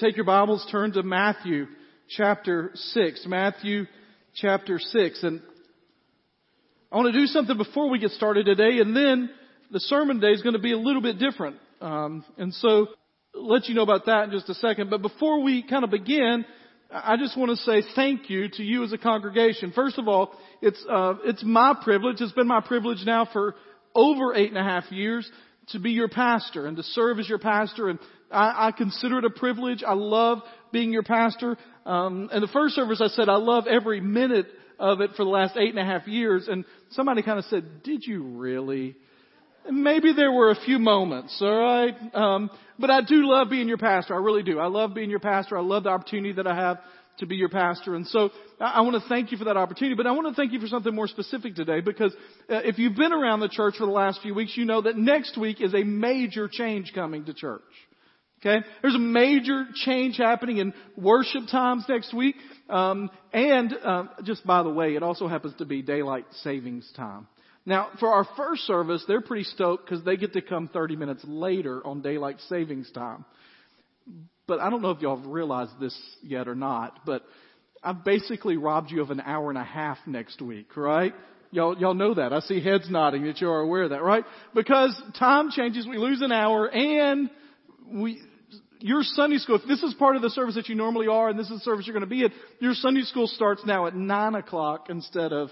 Take your Bibles, turn to Matthew chapter 6. Matthew chapter 6. And I want to do something before we get started today, and then the sermon day is going to be a little bit different. Um, and so, I'll let you know about that in just a second. But before we kind of begin, I just want to say thank you to you as a congregation. First of all, it's uh, it's my privilege. It's been my privilege now for over eight and a half years to be your pastor and to serve as your pastor. And I, I consider it a privilege. I love being your pastor. Um, the first service, I said I love every minute of it for the last eight and a half years. And somebody kind of said, "Did you really?" And maybe there were a few moments, all right. Um, but I do love being your pastor. I really do. I love being your pastor. I love the opportunity that I have to be your pastor. And so I want to thank you for that opportunity, but I want to thank you for something more specific today because uh, if you've been around the church for the last few weeks, you know that next week is a major change coming to church. Okay? There's a major change happening in worship times next week. Um, and um, just by the way, it also happens to be daylight savings time. Now, for our first service, they're pretty stoked because they get to come 30 minutes later on daylight savings time. But I don't know if y'all have realized this yet or not, but I've basically robbed you of an hour and a half next week, right? Y'all, y'all know that. I see heads nodding that you are aware of that, right? Because time changes, we lose an hour, and we, your Sunday school, if this is part of the service that you normally are, and this is the service you're going to be at, your Sunday school starts now at 9 o'clock instead of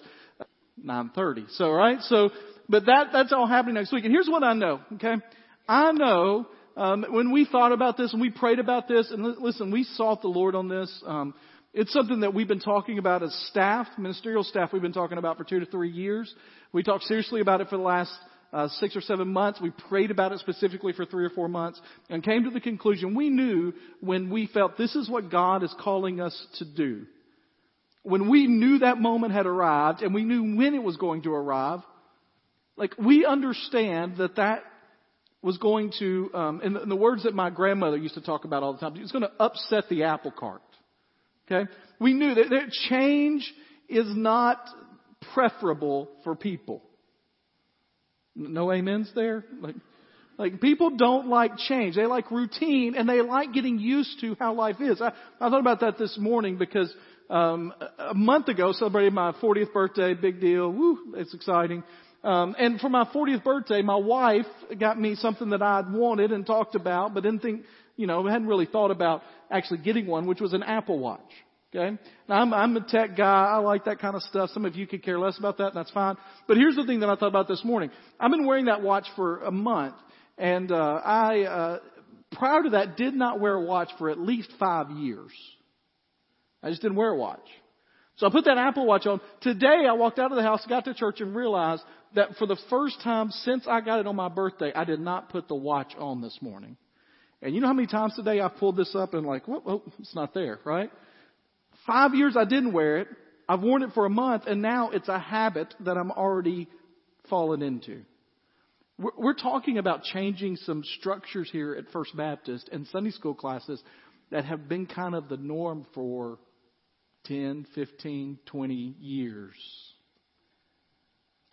9.30. So, right? So, but that, that's all happening next week. And here's what I know, okay? I know um, when we thought about this and we prayed about this, and listen, we sought the Lord on this. Um, it's something that we've been talking about as staff, ministerial staff. We've been talking about for two to three years. We talked seriously about it for the last uh, six or seven months. We prayed about it specifically for three or four months and came to the conclusion we knew when we felt this is what God is calling us to do. When we knew that moment had arrived and we knew when it was going to arrive, like we understand that that was going to, um, in, the, in the words that my grandmother used to talk about all the time, it's going to upset the apple cart. Okay? We knew that, that change is not preferable for people. No amens there? Like, like people don't like change. They like routine and they like getting used to how life is. I, I thought about that this morning because um, a month ago celebrated my 40th birthday. Big deal. Woo, it's exciting. Um, and for my 40th birthday, my wife got me something that I'd wanted and talked about, but didn't think, you know, hadn't really thought about actually getting one, which was an Apple Watch. Okay? Now I'm, I'm a tech guy. I like that kind of stuff. Some of you could care less about that, and that's fine. But here's the thing that I thought about this morning. I've been wearing that watch for a month, and uh, I, uh, prior to that, did not wear a watch for at least five years. I just didn't wear a watch. So I put that Apple Watch on. Today I walked out of the house, got to church, and realized that for the first time since I got it on my birthday, I did not put the watch on this morning. And you know how many times today I pulled this up and like, whoop, it's not there, right? Five years I didn't wear it. I've worn it for a month and now it's a habit that I'm already fallen into. We're, we're talking about changing some structures here at First Baptist and Sunday school classes that have been kind of the norm for 10, 15, 20 years.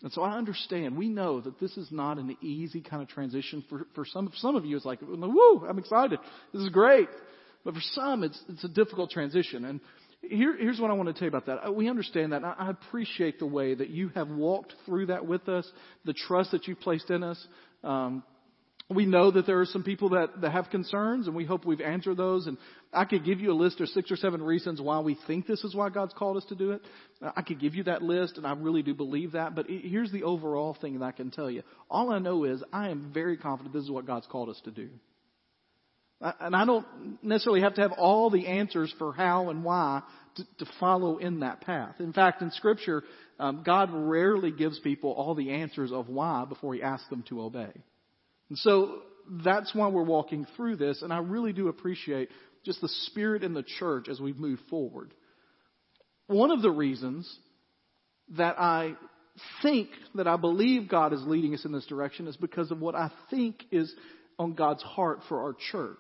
And so I understand. We know that this is not an easy kind of transition for, for some, some of you. It's like, woo, I'm excited. This is great. But for some, it's, it's a difficult transition. And here, here's what I want to tell you about that. We understand that. I appreciate the way that you have walked through that with us, the trust that you've placed in us. Um, we know that there are some people that, that have concerns, and we hope we've answered those. And I could give you a list of six or seven reasons why we think this is why God's called us to do it. I could give you that list, and I really do believe that. But here's the overall thing that I can tell you. All I know is I am very confident this is what God's called us to do. And I don't necessarily have to have all the answers for how and why to, to follow in that path. In fact, in Scripture, um, God rarely gives people all the answers of why before He asks them to obey. And so that's why we're walking through this, and I really do appreciate just the spirit in the church as we move forward. One of the reasons that I think that I believe God is leading us in this direction is because of what I think is on God's heart for our church.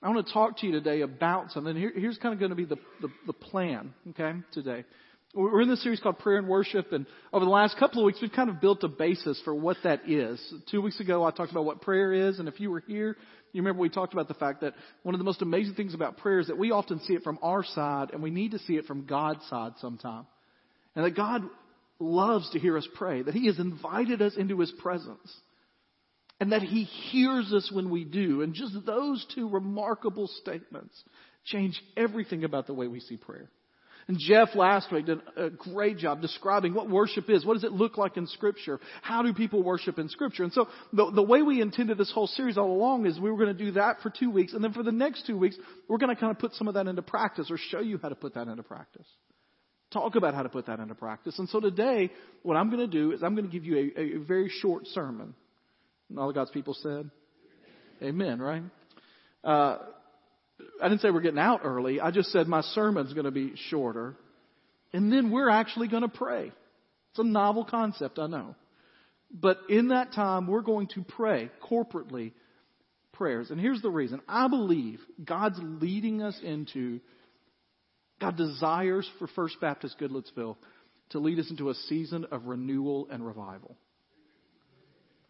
I want to talk to you today about something. Here, here's kind of going to be the, the, the plan, okay, today. We're in this series called Prayer and Worship, and over the last couple of weeks, we've kind of built a basis for what that is. Two weeks ago, I talked about what prayer is, and if you were here, you remember we talked about the fact that one of the most amazing things about prayer is that we often see it from our side, and we need to see it from God's side sometime. And that God loves to hear us pray, that He has invited us into His presence, and that He hears us when we do. And just those two remarkable statements change everything about the way we see prayer. And Jeff last week did a great job describing what worship is. What does it look like in Scripture? How do people worship in Scripture? And so the, the way we intended this whole series all along is we were going to do that for two weeks. And then for the next two weeks, we're going to kind of put some of that into practice or show you how to put that into practice. Talk about how to put that into practice. And so today, what I'm going to do is I'm going to give you a, a very short sermon. And all God's people said, Amen, right? Uh, I didn't say we're getting out early. I just said my sermon's going to be shorter. And then we're actually going to pray. It's a novel concept, I know. But in that time, we're going to pray corporately prayers. And here's the reason. I believe God's leading us into, God desires for First Baptist Goodlettsville to lead us into a season of renewal and revival.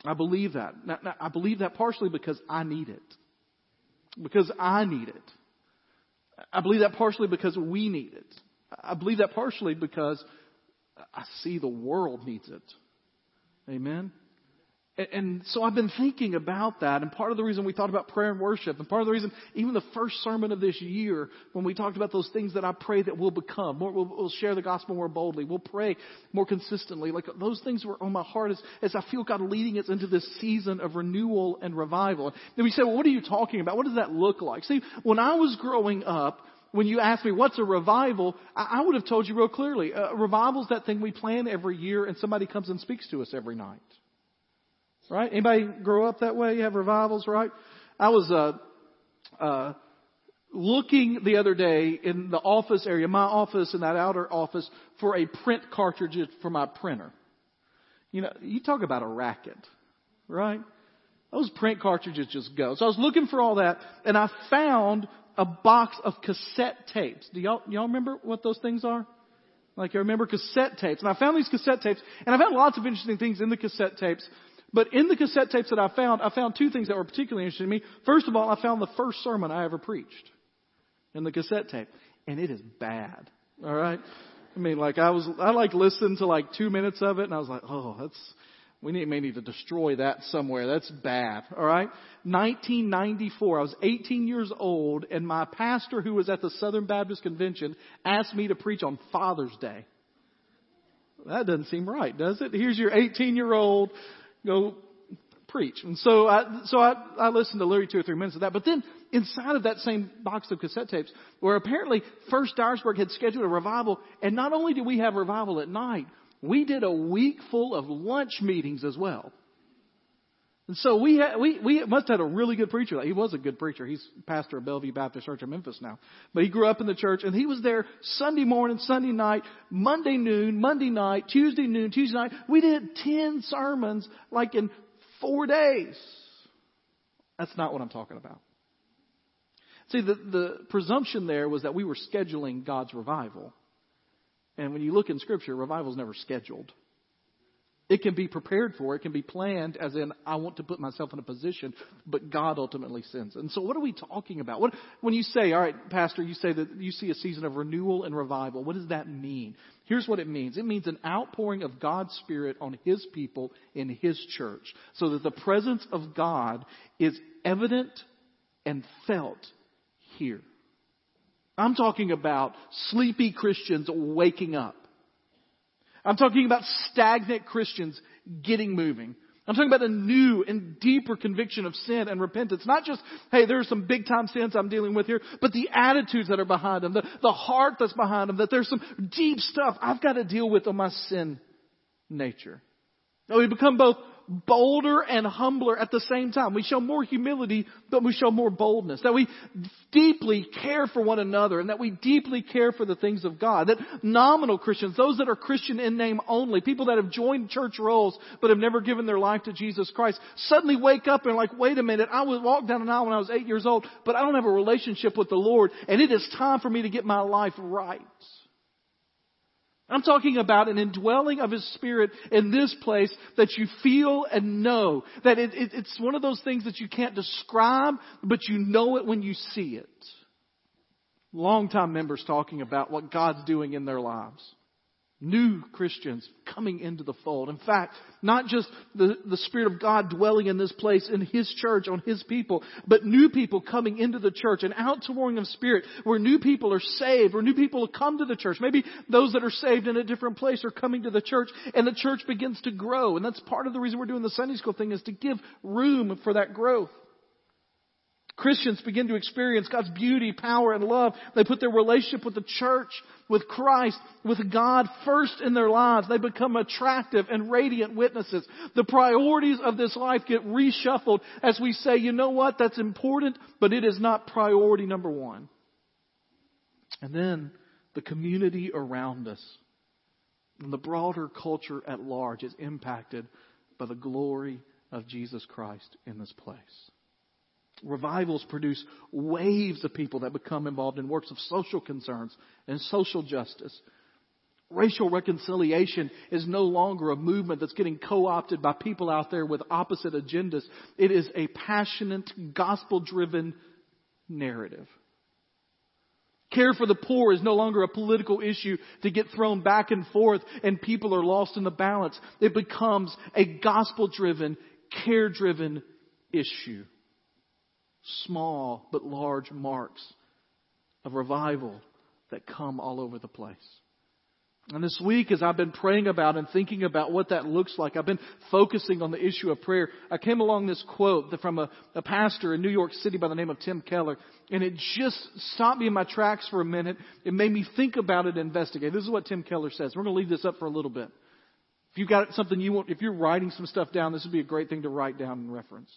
I believe that. Now, now, I believe that partially because I need it because I need it. I believe that partially because we need it. I believe that partially because I see the world needs it. Amen? And so I've been thinking about that, and part of the reason we thought about prayer and worship, and part of the reason, even the first sermon of this year, when we talked about those things that I pray that we'll become, we'll, we'll share the gospel more boldly, we'll pray more consistently, like those things were on my heart as, as I feel God leading us into this season of renewal and revival. And then we say, well, what are you talking about? What does that look like? See, when I was growing up, when you asked me what's a revival, I, I would have told you real clearly. Uh, revival is that thing we plan every year and somebody comes and speaks to us every night. Right? Anybody grow up that way? You have revivals, right? I was uh, uh, looking the other day in the office area, my office and that outer office, for a print cartridge for my printer. You know, you talk about a racket, right? Those print cartridges just go. So I was looking for all that, and I found a box of cassette tapes. Do y'all y'all remember what those things are? Like I remember cassette tapes, and I found these cassette tapes, and I found lots of interesting things in the cassette tapes. But in the cassette tapes that I found, I found two things that were particularly interesting to me. First of all, I found the first sermon I ever preached in the cassette tape. And it is bad. All right? I mean, like I was, I like listened to like two minutes of it and I was like, oh, that's, we need, may need to destroy that somewhere. That's bad. All right? 1994. I was 18 years old and my pastor who was at the Southern Baptist Convention asked me to preach on Father's Day. That doesn't seem right, does it? Here's your 18 year old go preach. And so I, so I, I listened to literally two or three minutes of that. But then inside of that same box of cassette tapes, where apparently First Dyersburg had scheduled a revival, and not only did we have revival at night, we did a week full of lunch meetings as well. And so we had, we, we must have had a really good preacher. He was a good preacher. He's pastor of Bellevue Baptist Church in Memphis now. But he grew up in the church and he was there Sunday morning, Sunday night, Monday noon, Monday night, Tuesday noon, Tuesday night. We did 10 sermons like in four days. That's not what I'm talking about. See, the, the presumption there was that we were scheduling God's revival. And when you look in scripture, revival is never scheduled. It can be prepared for. It can be planned as in, I want to put myself in a position, but God ultimately sends. And so what are we talking about? What, when you say, all right, Pastor, you say that you see a season of renewal and revival, what does that mean? Here's what it means. It means an outpouring of God's Spirit on His people in His church so that the presence of God is evident and felt here. I'm talking about sleepy Christians waking up. I'm talking about stagnant Christians getting moving. I'm talking about a new and deeper conviction of sin and repentance. Not just, hey, there are some big time sins I'm dealing with here, but the attitudes that are behind them, the, the heart that's behind them, that there's some deep stuff I've got to deal with on my sin nature. Now we become both bolder and humbler at the same time. We show more humility, but we show more boldness. That we deeply care for one another and that we deeply care for the things of God. That nominal Christians, those that are Christian in name only, people that have joined church rolls but have never given their life to Jesus Christ, suddenly wake up and like, wait a minute, I was walked down an aisle when I was eight years old, but I don't have a relationship with the Lord and it is time for me to get my life right. I'm talking about an indwelling of His Spirit in this place that you feel and know. That it, it, it's one of those things that you can't describe, but you know it when you see it. Longtime members talking about what God's doing in their lives new Christians coming into the fold. In fact, not just the, the Spirit of God dwelling in this place, in His church, on His people, but new people coming into the church, an outpouring of Spirit where new people are saved, where new people come to the church. Maybe those that are saved in a different place are coming to the church, and the church begins to grow. And that's part of the reason we're doing the Sunday school thing is to give room for that growth. Christians begin to experience God's beauty, power, and love. They put their relationship with the church, with Christ, with God first in their lives. They become attractive and radiant witnesses. The priorities of this life get reshuffled as we say, you know what, that's important, but it is not priority number one. And then the community around us and the broader culture at large is impacted by the glory of Jesus Christ in this place. Revivals produce waves of people that become involved in works of social concerns and social justice. Racial reconciliation is no longer a movement that's getting co-opted by people out there with opposite agendas. It is a passionate, gospel-driven narrative. Care for the poor is no longer a political issue to get thrown back and forth and people are lost in the balance. It becomes a gospel-driven, care-driven issue small but large marks of revival that come all over the place. And this week, as I've been praying about and thinking about what that looks like, I've been focusing on the issue of prayer. I came along this quote from a, a, pastor in New York City by the name of Tim Keller, and it just stopped me in my tracks for a minute. It made me think about it and investigate. This is what Tim Keller says. We're going to leave this up for a little bit. If you've got something you want, if you're writing some stuff down, this would be a great thing to write down and reference.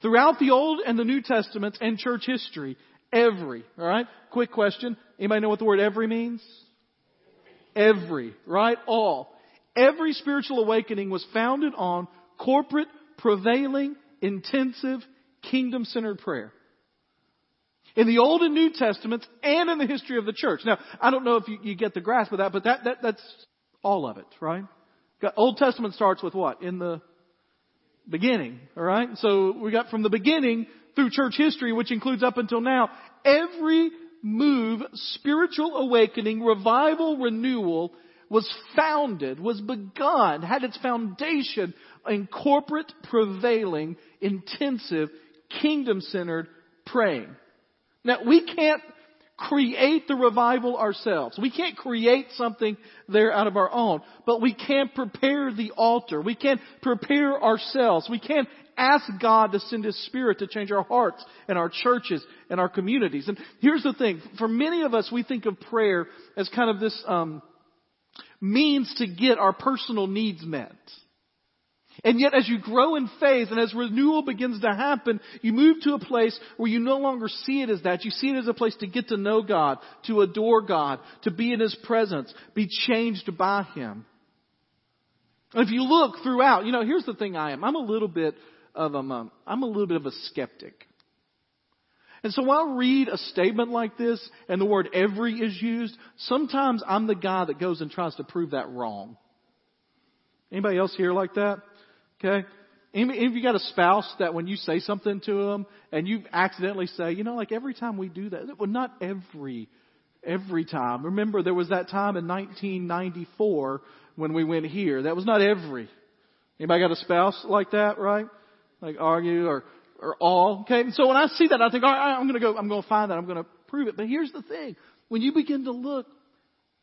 Throughout the Old and the New Testaments and church history, every, alright? Quick question. Anybody know what the word every means? Every, right? All. Every spiritual awakening was founded on corporate, prevailing, intensive, kingdom-centered prayer. In the Old and New Testaments and in the history of the church. Now, I don't know if you, you get the grasp of that, but that, that, that's all of it, right? Old Testament starts with what? In the beginning. Alright? So we got from the beginning through church history, which includes up until now, every move, spiritual awakening, revival, renewal was founded, was begun, had its foundation in corporate, prevailing, intensive, kingdom-centered praying. Now we can't create the revival ourselves. We can't create something there out of our own, but we can prepare the altar. We can prepare ourselves. We can ask God to send His Spirit to change our hearts and our churches and our communities. And here's the thing. For many of us, we think of prayer as kind of this, um, means to get our personal needs met. And yet as you grow in faith and as renewal begins to happen, you move to a place where you no longer see it as that. You see it as a place to get to know God, to adore God, to be in His presence, be changed by Him. And if you look throughout, you know, here's the thing I am. I'm a little bit of a, um, I'm a little bit of a skeptic. And so when I read a statement like this and the word every is used, sometimes I'm the guy that goes and tries to prove that wrong. Anybody else here like that? Okay? Any of you got a spouse that when you say something to them and you accidentally say, you know, like every time we do that, well, not every, every time. Remember, there was that time in 1994 when we went here. That was not every. Anybody got a spouse like that, right? Like argue or, or all. Okay. And so when I see that, I think, all right, I'm going to go, I'm going to find that. I'm going to prove it. But here's the thing. When you begin to look,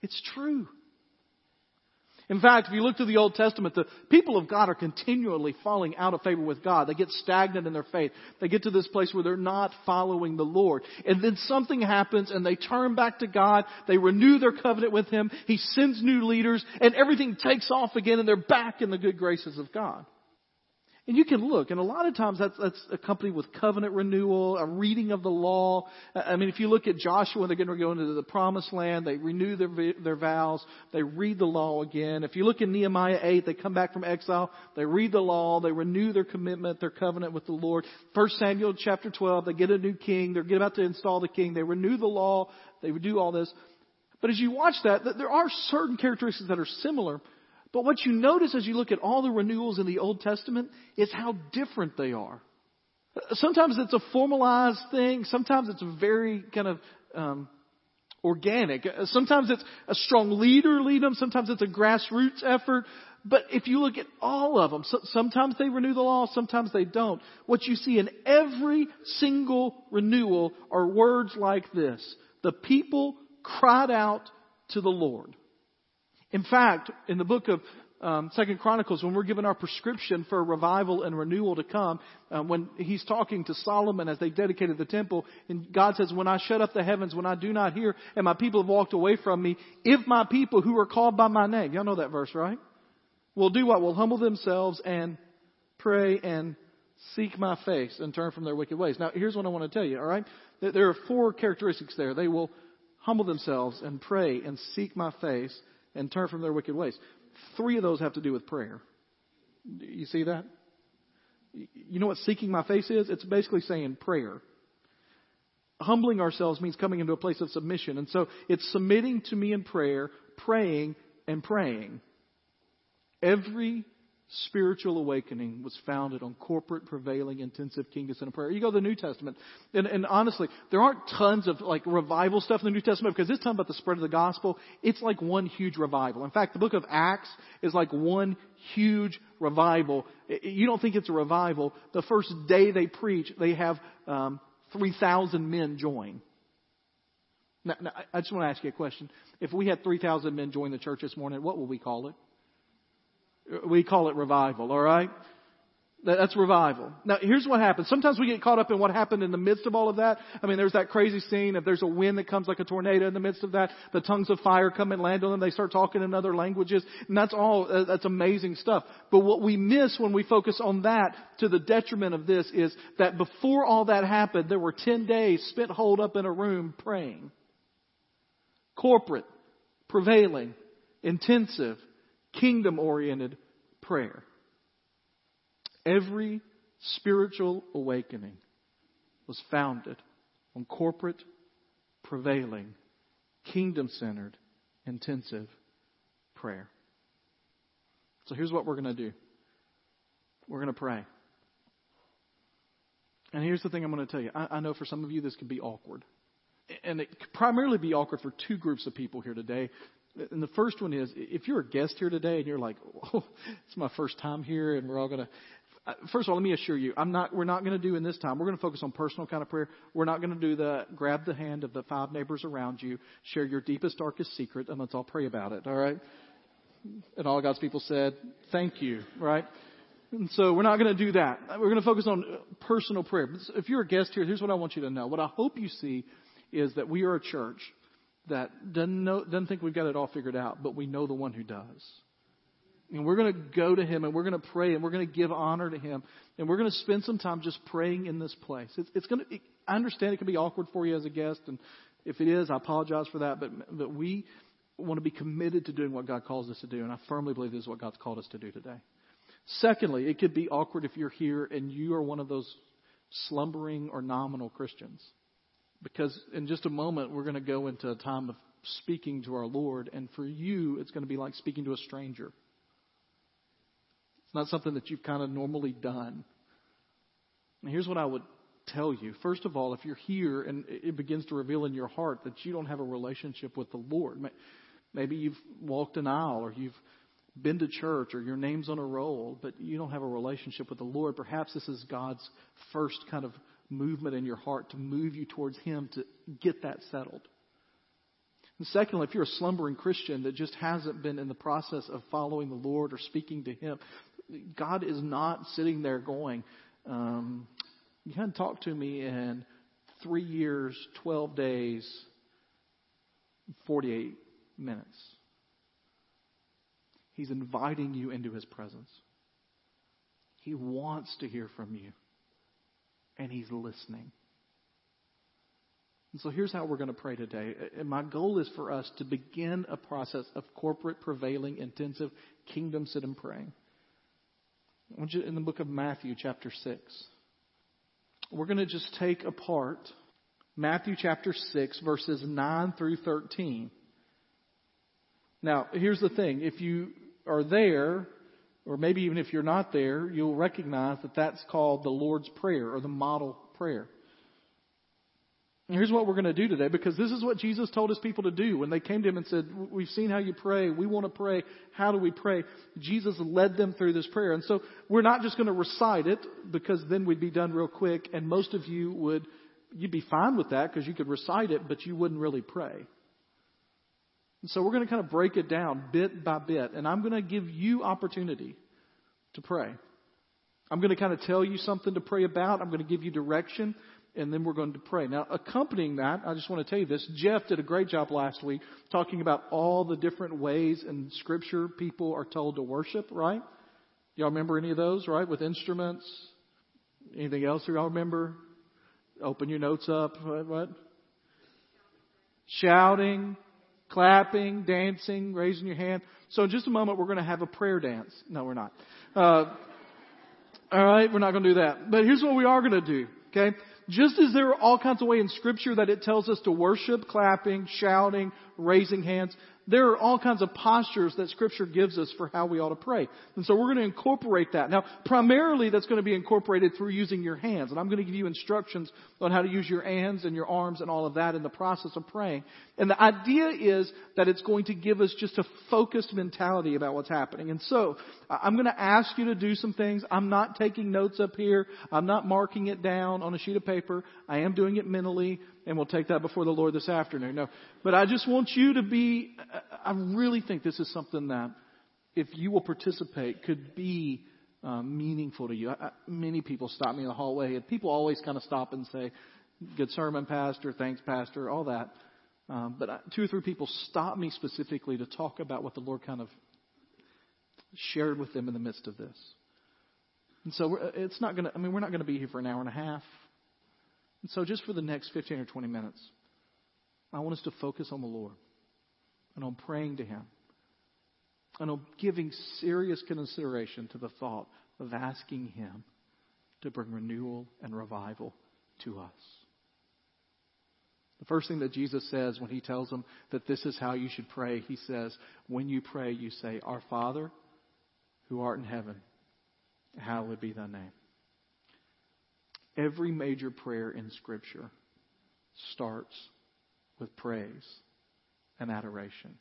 it's true. In fact, if you look to the Old Testament, the people of God are continually falling out of favor with God. They get stagnant in their faith. They get to this place where they're not following the Lord. And then something happens and they turn back to God. They renew their covenant with Him. He sends new leaders and everything takes off again and they're back in the good graces of God. And you can look, and a lot of times that's, that's accompanied with covenant renewal, a reading of the law. I mean, if you look at Joshua, they're going to go into the promised land, they renew their, their vows, they read the law again. If you look in Nehemiah 8, they come back from exile, they read the law, they renew their commitment, their covenant with the Lord. 1 Samuel chapter 12, they get a new king, they're about to install the king, they renew the law, they do all this. But as you watch that, there are certain characteristics that are similar. But what you notice as you look at all the renewals in the Old Testament is how different they are. Sometimes it's a formalized thing. Sometimes it's a very kind of um, organic. Sometimes it's a strong leader lead them. Sometimes it's a grassroots effort. But if you look at all of them, so, sometimes they renew the law, sometimes they don't. What you see in every single renewal are words like this. The people cried out to the Lord. In fact, in the book of um, Second Chronicles, when we're given our prescription for revival and renewal to come, um, when he's talking to Solomon as they dedicated the temple, and God says, "When I shut up the heavens, when I do not hear, and my people have walked away from me, if my people who are called by my name, y'all know that verse, right? Will do what? Will humble themselves and pray and seek my face and turn from their wicked ways." Now, here's what I want to tell you. All right, there are four characteristics there. They will humble themselves and pray and seek my face and turn from their wicked ways. Three of those have to do with prayer. You see that? You know what seeking my face is? It's basically saying prayer. Humbling ourselves means coming into a place of submission. And so it's submitting to me in prayer, praying, and praying. Every spiritual awakening was founded on corporate, prevailing, intensive kingdom and prayer. You go to the New Testament, and, and honestly, there aren't tons of like revival stuff in the New Testament because it's talking about the spread of the gospel. It's like one huge revival. In fact, the book of Acts is like one huge revival. You don't think it's a revival. The first day they preach, they have um, 3,000 men join. Now, now, I just want to ask you a question. If we had 3,000 men join the church this morning, what would we call it? We call it revival, alright? That's revival. Now, here's what happens. Sometimes we get caught up in what happened in the midst of all of that. I mean, there's that crazy scene. If there's a wind that comes like a tornado in the midst of that, the tongues of fire come and land on them. They start talking in other languages. And that's all, uh, that's amazing stuff. But what we miss when we focus on that to the detriment of this is that before all that happened, there were 10 days spent holed up in a room praying. Corporate, prevailing, intensive, kingdom oriented prayer. Every spiritual awakening was founded on corporate, prevailing, kingdom centered, intensive prayer. So here's what we're going to do we're going to pray. And here's the thing I'm going to tell you. I, I know for some of you this can be awkward. And it could primarily be awkward for two groups of people here today. And the first one is if you're a guest here today and you're like, oh, it's my first time here and we're all going to. Uh, first of all, let me assure you, I'm not, we're not going to do in this time, we're going to focus on personal kind of prayer. We're not going to do the grab the hand of the five neighbors around you, share your deepest, darkest secret, and let's all pray about it, all right? And all God's people said, thank you, right? And so we're not going to do that. We're going to focus on personal prayer. If you're a guest here, here's what I want you to know. What I hope you see is that we are a church that doesn't, know, doesn't think we've got it all figured out, but we know the one who does. And we're going to go to him and we're going to pray and we're going to give honor to him and we're going to spend some time just praying in this place. It's, it's going to, it, I understand it can be awkward for you as a guest and if it is, I apologize for that, but, but we want to be committed to doing what God calls us to do and I firmly believe this is what God's called us to do today. Secondly, it could be awkward if you're here and you are one of those slumbering or nominal Christians. Because in just a moment, we're going to go into a time of speaking to our Lord, and for you, it's going to be like speaking to a stranger. It's not something that you've kind of normally done. And here's what I would tell you. First of all, if you're here and it begins to reveal in your heart that you don't have a relationship with the Lord, maybe you've walked an aisle or you've been to church or your name's on a roll, but you don't have a relationship with the Lord, perhaps this is God's first kind of movement in your heart to move you towards Him to get that settled. And secondly, if you're a slumbering Christian that just hasn't been in the process of following the Lord or speaking to Him, God is not sitting there going, um, You hadn't talked to me in three years, 12 days, 48 minutes. He's inviting you into His presence. He wants to hear from you and He's listening. And so here's how we're going to pray today. And my goal is for us to begin a process of corporate, prevailing, intensive kingdom sit and praying. I want you in the book of Matthew, chapter 6. We're going to just take apart Matthew chapter 6, verses 9 through 13. Now, here's the thing. If you are there, or maybe even if you're not there, you'll recognize that that's called the Lord's Prayer or the model prayer. And here's what we're going to do today because this is what Jesus told his people to do when they came to him and said, We've seen how you pray. We want to pray. How do we pray? Jesus led them through this prayer. And so we're not just going to recite it because then we'd be done real quick. And most of you would, you'd be fine with that because you could recite it, but you wouldn't really pray. And so we're going to kind of break it down bit by bit. And I'm going to give you opportunity to pray. I'm going to kind of tell you something to pray about. I'm going to give you direction and then we're going to pray. Now, accompanying that, I just want to tell you this. Jeff did a great job last week talking about all the different ways in Scripture people are told to worship, right? Y'all remember any of those, right? With instruments? Anything else y'all remember? Open your notes up. What? what? Shouting, clapping, dancing, raising your hand. So in just a moment, we're going to have a prayer dance. No, we're not. Uh, all right, we're not going to do that. But here's what we are going to do. Okay, just as there are all kinds of ways in scripture that it tells us to worship, clapping, shouting, raising hands, there are all kinds of postures that Scripture gives us for how we ought to pray. And so we're going to incorporate that. Now, primarily that's going to be incorporated through using your hands. And I'm going to give you instructions on how to use your hands and your arms and all of that in the process of praying. And the idea is that it's going to give us just a focused mentality about what's happening. And so, I'm going to ask you to do some things. I'm not taking notes up here. I'm not marking it down on a sheet of paper. I am doing it mentally and we'll take that before the Lord this afternoon. No, but I just want you to be, I really think this is something that, if you will participate, could be um, meaningful to you. I, many people stop me in the hallway, and people always kind of stop and say, Good sermon, Pastor, thanks, Pastor, all that. Um, but two or three people stop me specifically to talk about what the Lord kind of shared with them in the midst of this. And so it's not going to, I mean, we're not going to be here for an hour and a half. And so, just for the next 15 or 20 minutes, I want us to focus on the Lord and on praying to Him and on giving serious consideration to the thought of asking Him to bring renewal and revival to us. The first thing that Jesus says when He tells them that this is how you should pray, He says, When you pray, you say, Our Father who art in heaven, hallowed be thy name. Every major prayer in Scripture starts with praise and adoration.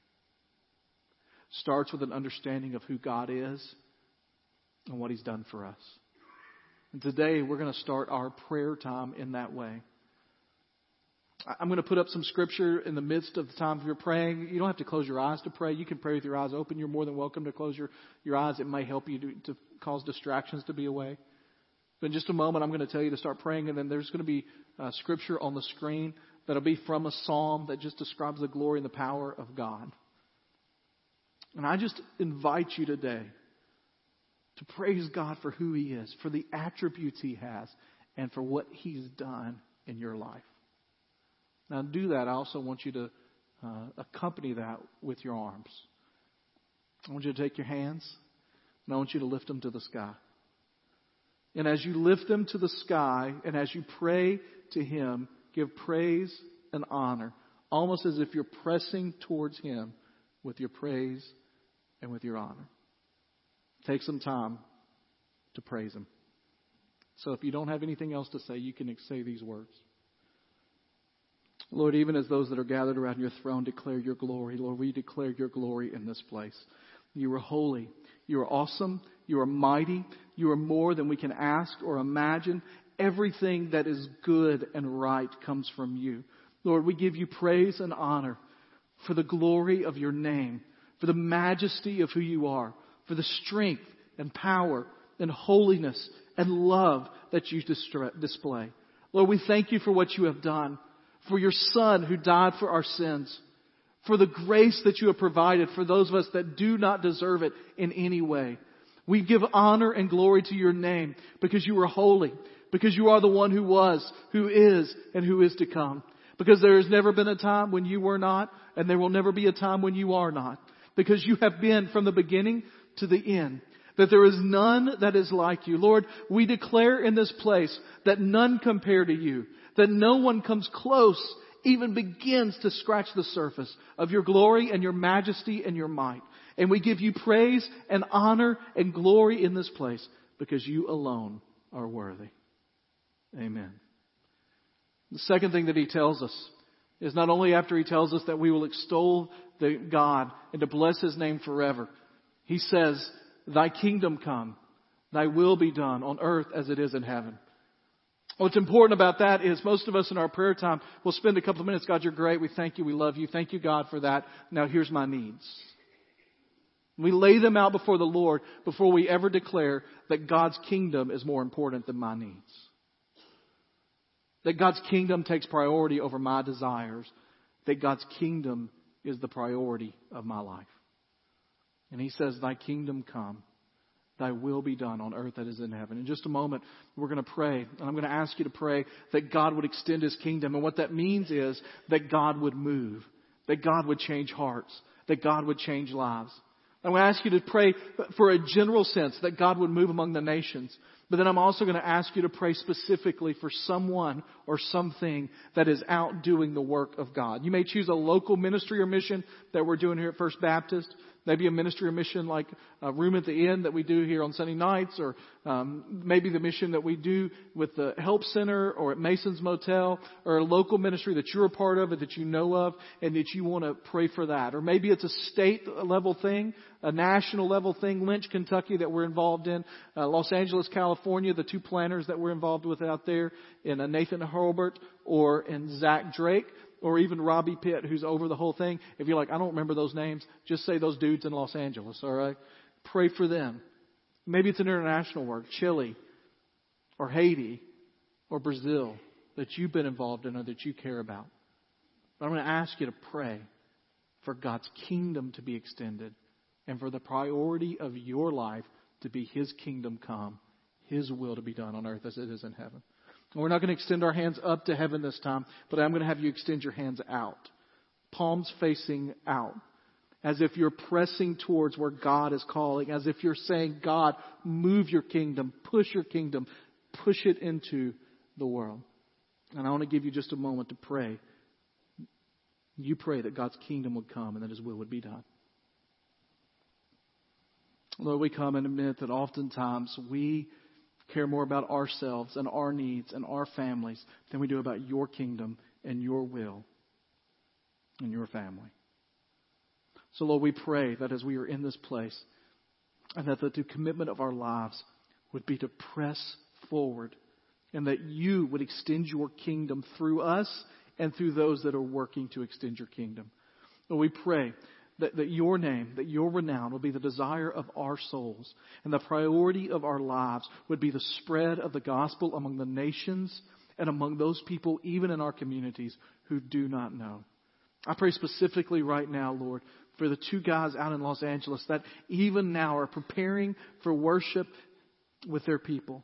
Starts with an understanding of who God is and what He's done for us. And today we're going to start our prayer time in that way. I'm going to put up some scripture in the midst of the time you're praying. You don't have to close your eyes to pray. You can pray with your eyes open. You're more than welcome to close your, your eyes. It may help you to, to cause distractions to be away. In just a moment, I'm going to tell you to start praying, and then there's going to be uh, scripture on the screen that'll be from a psalm that just describes the glory and the power of God. And I just invite you today to praise God for who He is, for the attributes He has, and for what He's done in your life. Now, do that, I also want you to uh, accompany that with your arms. I want you to take your hands, and I want you to lift them to the sky. And as you lift them to the sky and as you pray to Him, give praise and honor, almost as if you're pressing towards Him with your praise and with your honor. Take some time to praise Him. So if you don't have anything else to say, you can say these words. Lord, even as those that are gathered around your throne declare your glory, Lord, we declare your glory in this place. You are holy. You are awesome. You are mighty. You are more than we can ask or imagine. Everything that is good and right comes from you. Lord, we give you praise and honor for the glory of your name, for the majesty of who you are, for the strength and power and holiness and love that you display. Lord, we thank you for what you have done, for your Son who died for our sins, for the grace that you have provided for those of us that do not deserve it in any way. We give honor and glory to your name because you are holy, because you are the one who was, who is, and who is to come. Because there has never been a time when you were not, and there will never be a time when you are not. Because you have been from the beginning to the end. That there is none that is like you. Lord, we declare in this place that none compare to you. That no one comes close even begins to scratch the surface of your glory and your majesty and your might. And we give you praise and honor and glory in this place because you alone are worthy. Amen. The second thing that he tells us is not only after he tells us that we will extol the God and to bless his name forever, he says, Thy kingdom come, thy will be done on earth as it is in heaven. What's important about that is most of us in our prayer time will spend a couple of minutes, God, you're great. We thank you. We love you. Thank you, God, for that. Now here's my needs. We lay them out before the Lord before we ever declare that God's kingdom is more important than my needs. That God's kingdom takes priority over my desires. That God's kingdom is the priority of my life. And He says, Thy kingdom come. Thy will be done on earth that is in heaven. In just a moment, we're going to pray. And I'm going to ask you to pray that God would extend His kingdom. And what that means is that God would move. That God would change hearts. That God would change lives. I'm going to ask you to pray for a general sense that God would move among the nations. But then I'm also going to ask you to pray specifically for someone or something that is out doing the work of God. You may choose a local ministry or mission that we're doing here at First Baptist. Maybe a ministry or mission like a room at the inn that we do here on Sunday nights, or um, maybe the mission that we do with the Help Center or at Mason's Motel, or a local ministry that you're a part of and that you know of and that you want to pray for that. Or maybe it's a state level thing, a national level thing, Lynch, Kentucky that we're involved in, uh, Los Angeles, California, the two planners that we're involved with out there, in uh, Nathan Hurlbert or in Zach Drake or even Robbie Pitt, who's over the whole thing. If you're like, I don't remember those names, just say those dudes in Los Angeles, all right? Pray for them. Maybe it's an international work, Chile, or Haiti, or Brazil, that you've been involved in or that you care about. But I'm going to ask you to pray for God's kingdom to be extended and for the priority of your life to be His kingdom come, His will to be done on earth as it is in heaven. We're not going to extend our hands up to heaven this time, but I'm going to have you extend your hands out. Palms facing out. As if you're pressing towards where God is calling. As if you're saying, God, move your kingdom, push your kingdom, push it into the world. And I want to give you just a moment to pray. You pray that God's kingdom would come and that His will would be done. Lord, we come and admit that oftentimes we care more about ourselves and our needs and our families than we do about your kingdom and your will and your family. So, Lord, we pray that as we are in this place, and that the commitment of our lives would be to press forward, and that you would extend your kingdom through us and through those that are working to extend your kingdom. Lord, we pray that, that your name, that your renown will be the desire of our souls, and the priority of our lives would be the spread of the gospel among the nations and among those people, even in our communities, who do not know. I pray specifically right now, Lord, for the two guys out in Los Angeles that even now are preparing for worship with their people.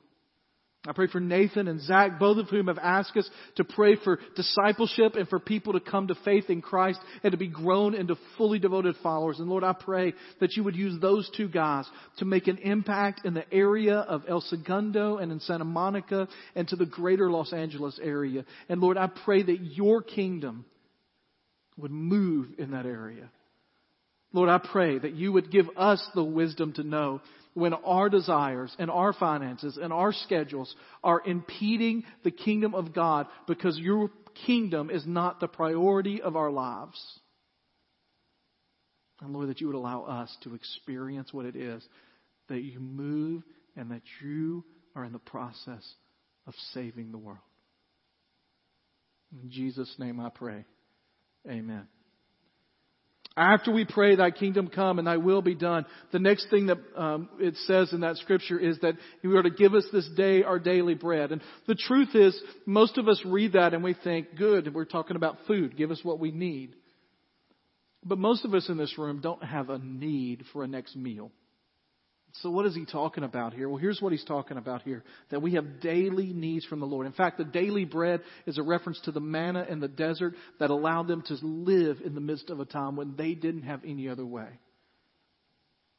I pray for Nathan and Zach, both of whom have asked us to pray for discipleship and for people to come to faith in Christ and to be grown into fully devoted followers. And Lord, I pray that you would use those two guys to make an impact in the area of El Segundo and in Santa Monica and to the greater Los Angeles area. And Lord, I pray that your kingdom would move in that area. Lord, I pray that you would give us the wisdom to know when our desires and our finances and our schedules are impeding the kingdom of God because your kingdom is not the priority of our lives. And Lord, that you would allow us to experience what it is that you move and that you are in the process of saving the world. In Jesus' name I pray. Amen. After we pray, Thy kingdom come and Thy will be done, the next thing that um, it says in that scripture is that You are to give us this day our daily bread. And the truth is, most of us read that and we think, good, we're talking about food. Give us what we need. But most of us in this room don't have a need for a next meal. So what is he talking about here? Well, here's what he's talking about here. That we have daily needs from the Lord. In fact, the daily bread is a reference to the manna in the desert that allowed them to live in the midst of a time when they didn't have any other way.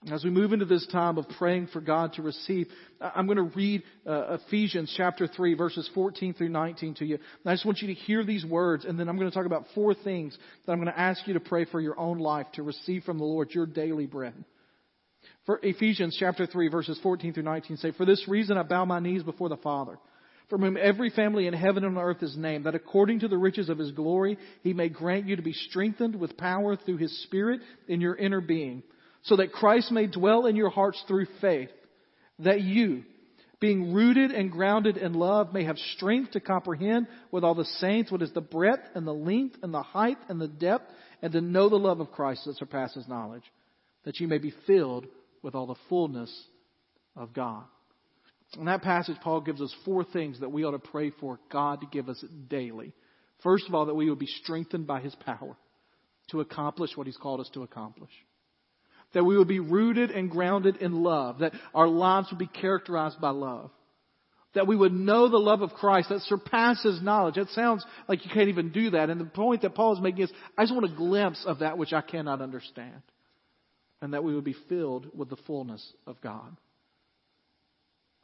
As we move into this time of praying for God to receive, I'm going to read uh, Ephesians chapter 3 verses 14 through 19 to you. And I just want you to hear these words and then I'm going to talk about four things that I'm going to ask you to pray for your own life to receive from the Lord your daily bread. For Ephesians chapter 3 verses 14 through 19 say, For this reason I bow my knees before the Father, from whom every family in heaven and on earth is named, that according to the riches of his glory he may grant you to be strengthened with power through his Spirit in your inner being so that Christ may dwell in your hearts through faith, that you, being rooted and grounded in love, may have strength to comprehend with all the saints what is the breadth and the length and the height and the depth, and to know the love of Christ that surpasses knowledge, that you may be filled with all the fullness of God. In that passage, Paul gives us four things that we ought to pray for God to give us daily. First of all, that we would be strengthened by His power to accomplish what He's called us to accomplish. That we would be rooted and grounded in love. That our lives would be characterized by love. That we would know the love of Christ that surpasses knowledge. That sounds like you can't even do that. And the point that Paul is making is, I just want a glimpse of that which I cannot understand. And that we would be filled with the fullness of God.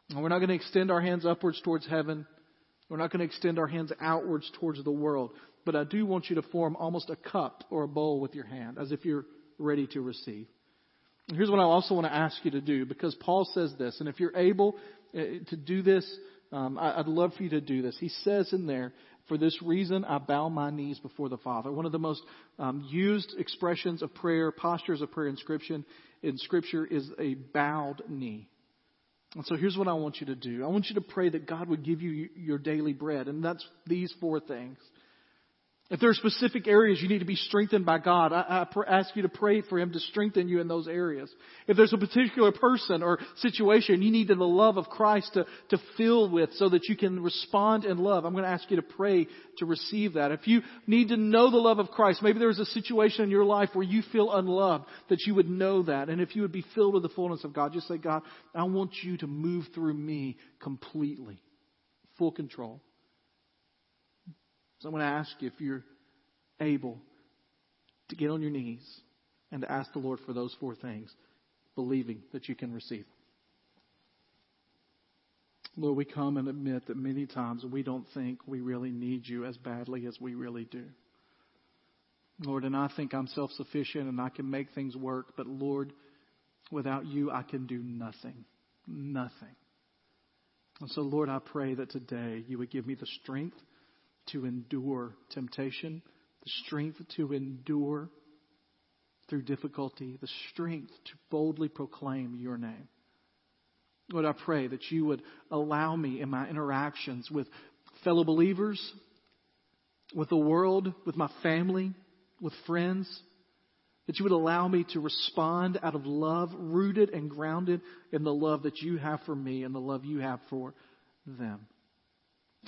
And we're not going to extend our hands upwards towards heaven. We're not going to extend our hands outwards towards the world. But I do want you to form almost a cup or a bowl with your hand as if you're ready to receive. Here's what I also want to ask you to do because Paul says this, and if you're able eh, to do this, um, I'd love for you to do this. He says in there, for this reason I bow my knees before the Father. One of the most um, used expressions of prayer, postures of prayer in Scripture, in Scripture is a bowed knee. And so here's what I want you to do. I want you to pray that God would give you your daily bread, and that's these four things. If there are specific areas you need to be strengthened by God, I, I ask you to pray for Him to strengthen you in those areas. If there's a particular person or situation you need the love of Christ to, to fill with so that you can respond in love, I'm going to ask you to pray to receive that. If you need to know the love of Christ, maybe there's a situation in your life where you feel unloved, that you would know that. And if you would be filled with the fullness of God, just say, God, I want you to move through me completely. Full control. So I'm going to ask you if you're able to get on your knees and to ask the Lord for those four things, believing that you can receive. Lord, we come and admit that many times we don't think we really need you as badly as we really do. Lord, and I think I'm self sufficient and I can make things work, but Lord, without you, I can do nothing. Nothing. And so, Lord, I pray that today you would give me the strength to endure temptation, the strength to endure through difficulty, the strength to boldly proclaim your name. Lord, I pray that you would allow me in my interactions with fellow believers, with the world, with my family, with friends, that you would allow me to respond out of love, rooted and grounded in the love that you have for me and the love you have for them.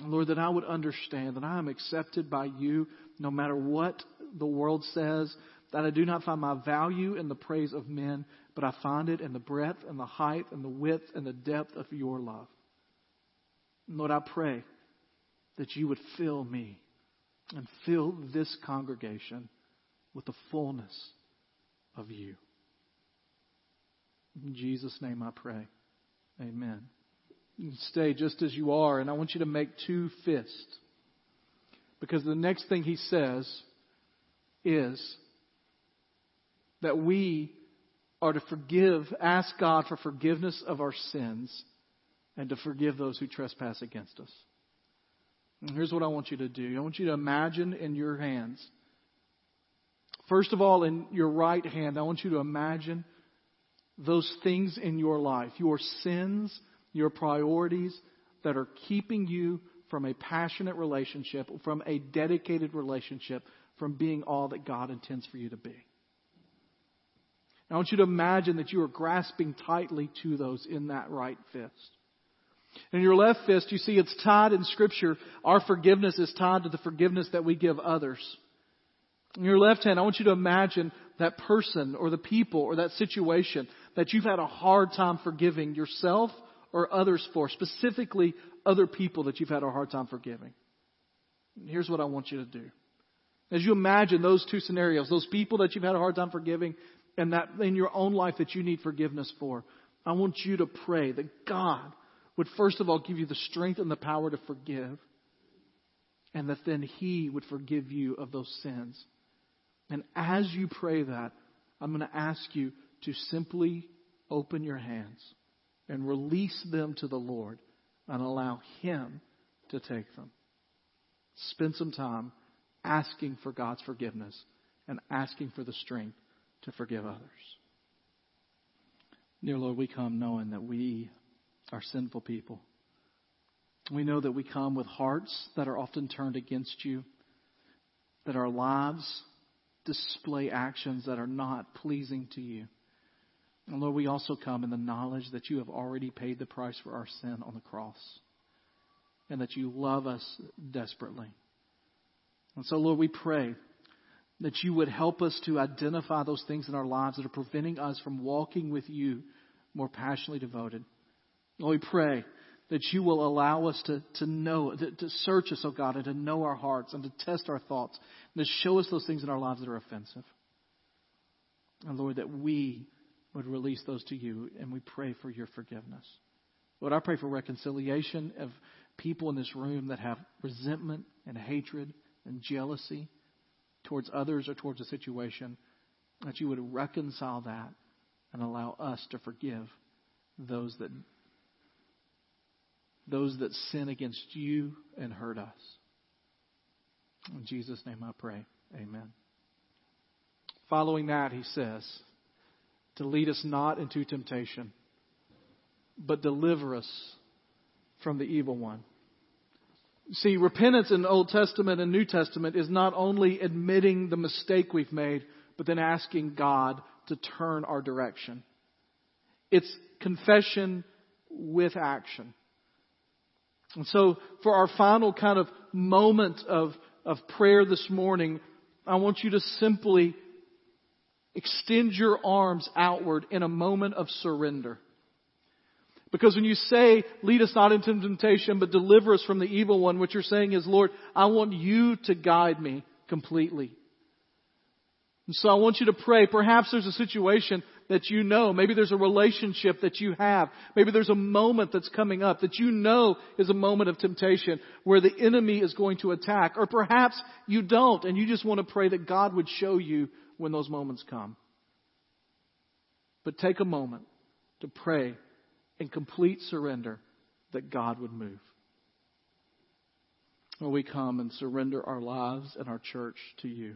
Lord, that I would understand that I am accepted by you no matter what the world says, that I do not find my value in the praise of men, but I find it in the breadth and the height and the width and the depth of your love. Lord, I pray that you would fill me and fill this congregation with the fullness of you. In Jesus' name I pray. Amen. Stay just as you are, and I want you to make two fists. Because the next thing he says is that we are to forgive, ask God for forgiveness of our sins, and to forgive those who trespass against us. And here's what I want you to do I want you to imagine in your hands. First of all, in your right hand, I want you to imagine those things in your life, your sins your priorities that are keeping you from a passionate relationship, from a dedicated relationship, from being all that God intends for you to be. I want you to imagine that you are grasping tightly to those in that right fist. In your left fist, you see it's tied in Scripture. Our forgiveness is tied to the forgiveness that we give others. In your left hand, I want you to imagine that person or the people or that situation that you've had a hard time forgiving yourself or others for, specifically other people that you've had a hard time forgiving. Here's what I want you to do. As you imagine those two scenarios, those people that you've had a hard time forgiving, and that in your own life that you need forgiveness for, I want you to pray that God would first of all give you the strength and the power to forgive, and that then He would forgive you of those sins. And as you pray that, I'm going to ask you to simply open your hands and release them to the Lord and allow Him to take them. Spend some time asking for God's forgiveness and asking for the strength to forgive others. Dear Lord, we come knowing that we are sinful people. We know that we come with hearts that are often turned against you, that our lives display actions that are not pleasing to you. And Lord, we also come in the knowledge that you have already paid the price for our sin on the cross and that you love us desperately. And so, Lord, we pray that you would help us to identify those things in our lives that are preventing us from walking with you more passionately devoted. Lord, we pray that you will allow us to, to know, to, search us, oh God, and to know our hearts and to test our thoughts and to show us those things in our lives that are offensive. And Lord, that we would release those to you and we pray for your forgiveness. Lord, I pray for reconciliation of people in this room that have resentment and hatred and jealousy towards others or towards a situation, that you would reconcile that and allow us to forgive those that those that sin against you and hurt us. In Jesus' name I pray. Amen. Following that, he says, to lead us not into temptation, but deliver us from the evil one. See, repentance in the Old Testament and New Testament is not only admitting the mistake we've made, but then asking God to turn our direction. It's confession with action. And so, for our final kind of moment of, of prayer this morning, I want you to simply extend your arms outward in a moment of surrender. Because when you say, lead us not into temptation, but deliver us from the evil one, what you're saying is, Lord, I want you to guide me completely. And so I want you to pray. Perhaps there's a situation that you know. Maybe there's a relationship that you have. Maybe there's a moment that's coming up that you know is a moment of temptation where the enemy is going to attack. Or perhaps you don't and you just want to pray that God would show you when those moments come. But take a moment to pray in complete surrender that God would move. When we come and surrender our lives and our church to you,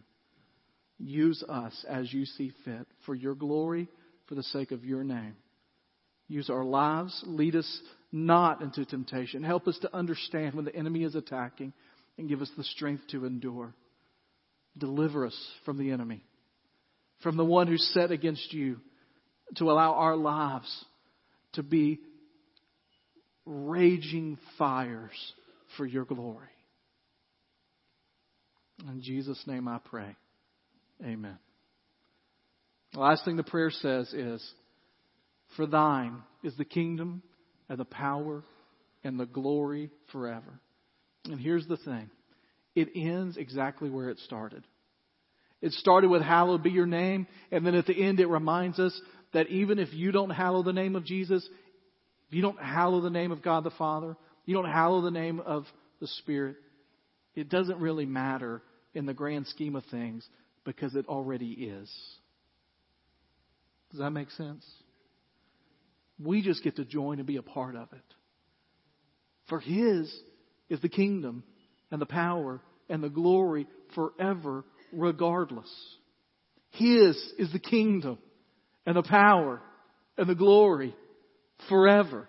use us as you see fit for your glory, for the sake of your name. Use our lives, lead us not into temptation. Help us to understand when the enemy is attacking and give us the strength to endure. Deliver us from the enemy, from the one who's set against you, to allow our lives to be raging fires for your glory. In Jesus' name I pray. Amen. The last thing the prayer says is, For thine is the kingdom and the power and the glory forever. And here's the thing it ends exactly where it started. It started with, Hallowed be your name. And then at the end, it reminds us that even if you don't hallow the name of Jesus, you don't hallow the name of God the Father, you don't hallow the name of the Spirit, it doesn't really matter in the grand scheme of things because it already is. Does that make sense? We just get to join and be a part of it. For His is the kingdom and the power and the glory forever, regardless. His is the kingdom and the power and the glory forever.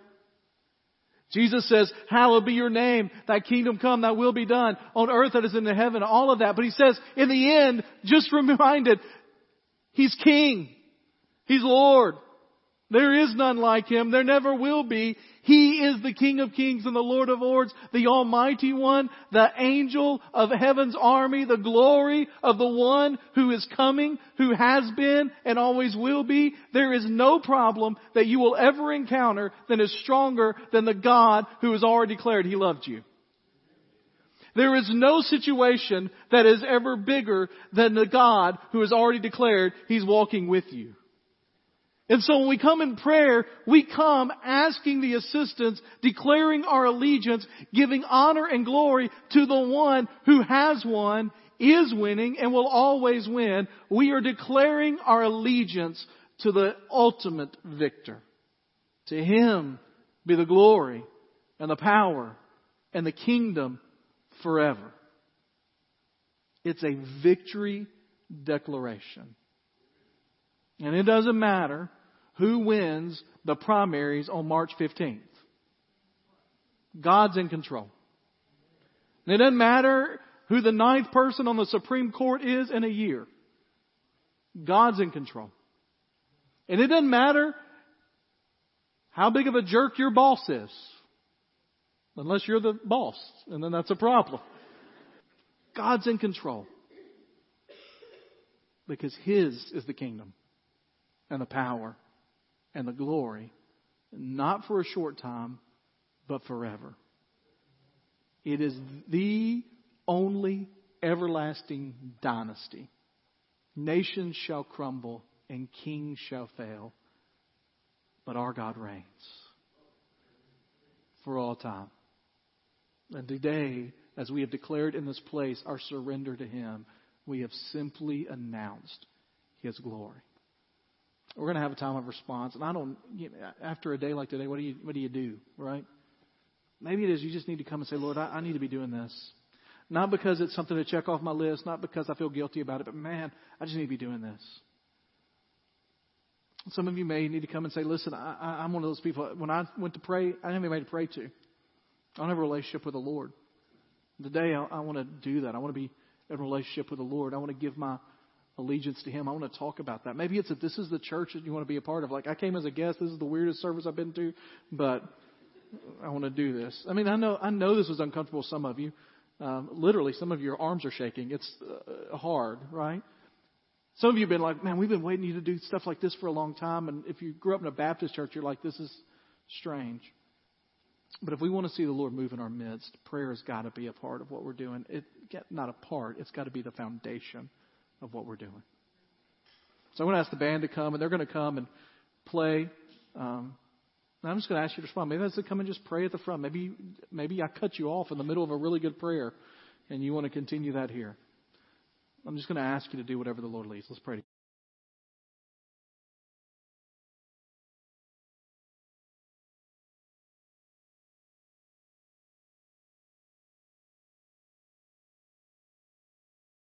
Jesus says, hallowed be your name, thy kingdom come, thy will be done on earth that is in the heaven, all of that. But he says, in the end, just reminded, he's king. He's Lord. There is none like him. There never will be. He is the King of kings and the Lord of lords, the Almighty One, the angel of heaven's army, the glory of the one who is coming, who has been and always will be. There is no problem that you will ever encounter that is stronger than the God who has already declared He loved you. There is no situation that is ever bigger than the God who has already declared He's walking with you. And so when we come in prayer, we come asking the assistance, declaring our allegiance, giving honor and glory to the one who has won, is winning, and will always win. We are declaring our allegiance to the ultimate victor. To Him be the glory and the power and the kingdom forever. It's a victory declaration. And it doesn't matter who wins the primaries on March 15th. God's in control. And it doesn't matter who the ninth person on the Supreme Court is in a year. God's in control. And it doesn't matter how big of a jerk your boss is. Unless you're the boss, and then that's a problem. God's in control. Because His is the kingdom and the power and the glory, not for a short time, but forever. It is the only everlasting dynasty. Nations shall crumble and kings shall fail, but our God reigns for all time. And today, as we have declared in this place our surrender to Him, we have simply announced His glory. We're going to have a time of response, and I don't. You know, after a day like today, what do you what do you do, right? Maybe it is you just need to come and say, Lord, I, I need to be doing this. Not because it's something to check off my list, not because I feel guilty about it, but man, I just need to be doing this. Some of you may need to come and say, listen, I, I'm one of those people. When I went to pray, I didn't have anybody to pray to. I don't have a relationship with the Lord. Today, I, I want to do that. I want to be in relationship with the Lord. I want to give my allegiance to Him. I want to talk about that. Maybe it's that this is the church that you want to be a part of. Like, I came as a guest. This is the weirdest service I've been to, but I want to do this. I mean, I know, I know this was uncomfortable for some of you. Um, literally, some of your arms are shaking. It's uh, hard, right? Some of you have been like, man, we've been waiting you to do stuff like this for a long time. And if you grew up in a Baptist church, you're like, this is strange. But if we want to see the Lord move in our midst, prayer has got to be a part of what we're doing. It not a part; it's got to be the foundation of what we're doing. So I'm going to ask the band to come, and they're going to come and play. Um, and I'm just going to ask you to respond. Maybe that's to come and just pray at the front. Maybe maybe I cut you off in the middle of a really good prayer, and you want to continue that here. I'm just going to ask you to do whatever the Lord leads. Let's pray.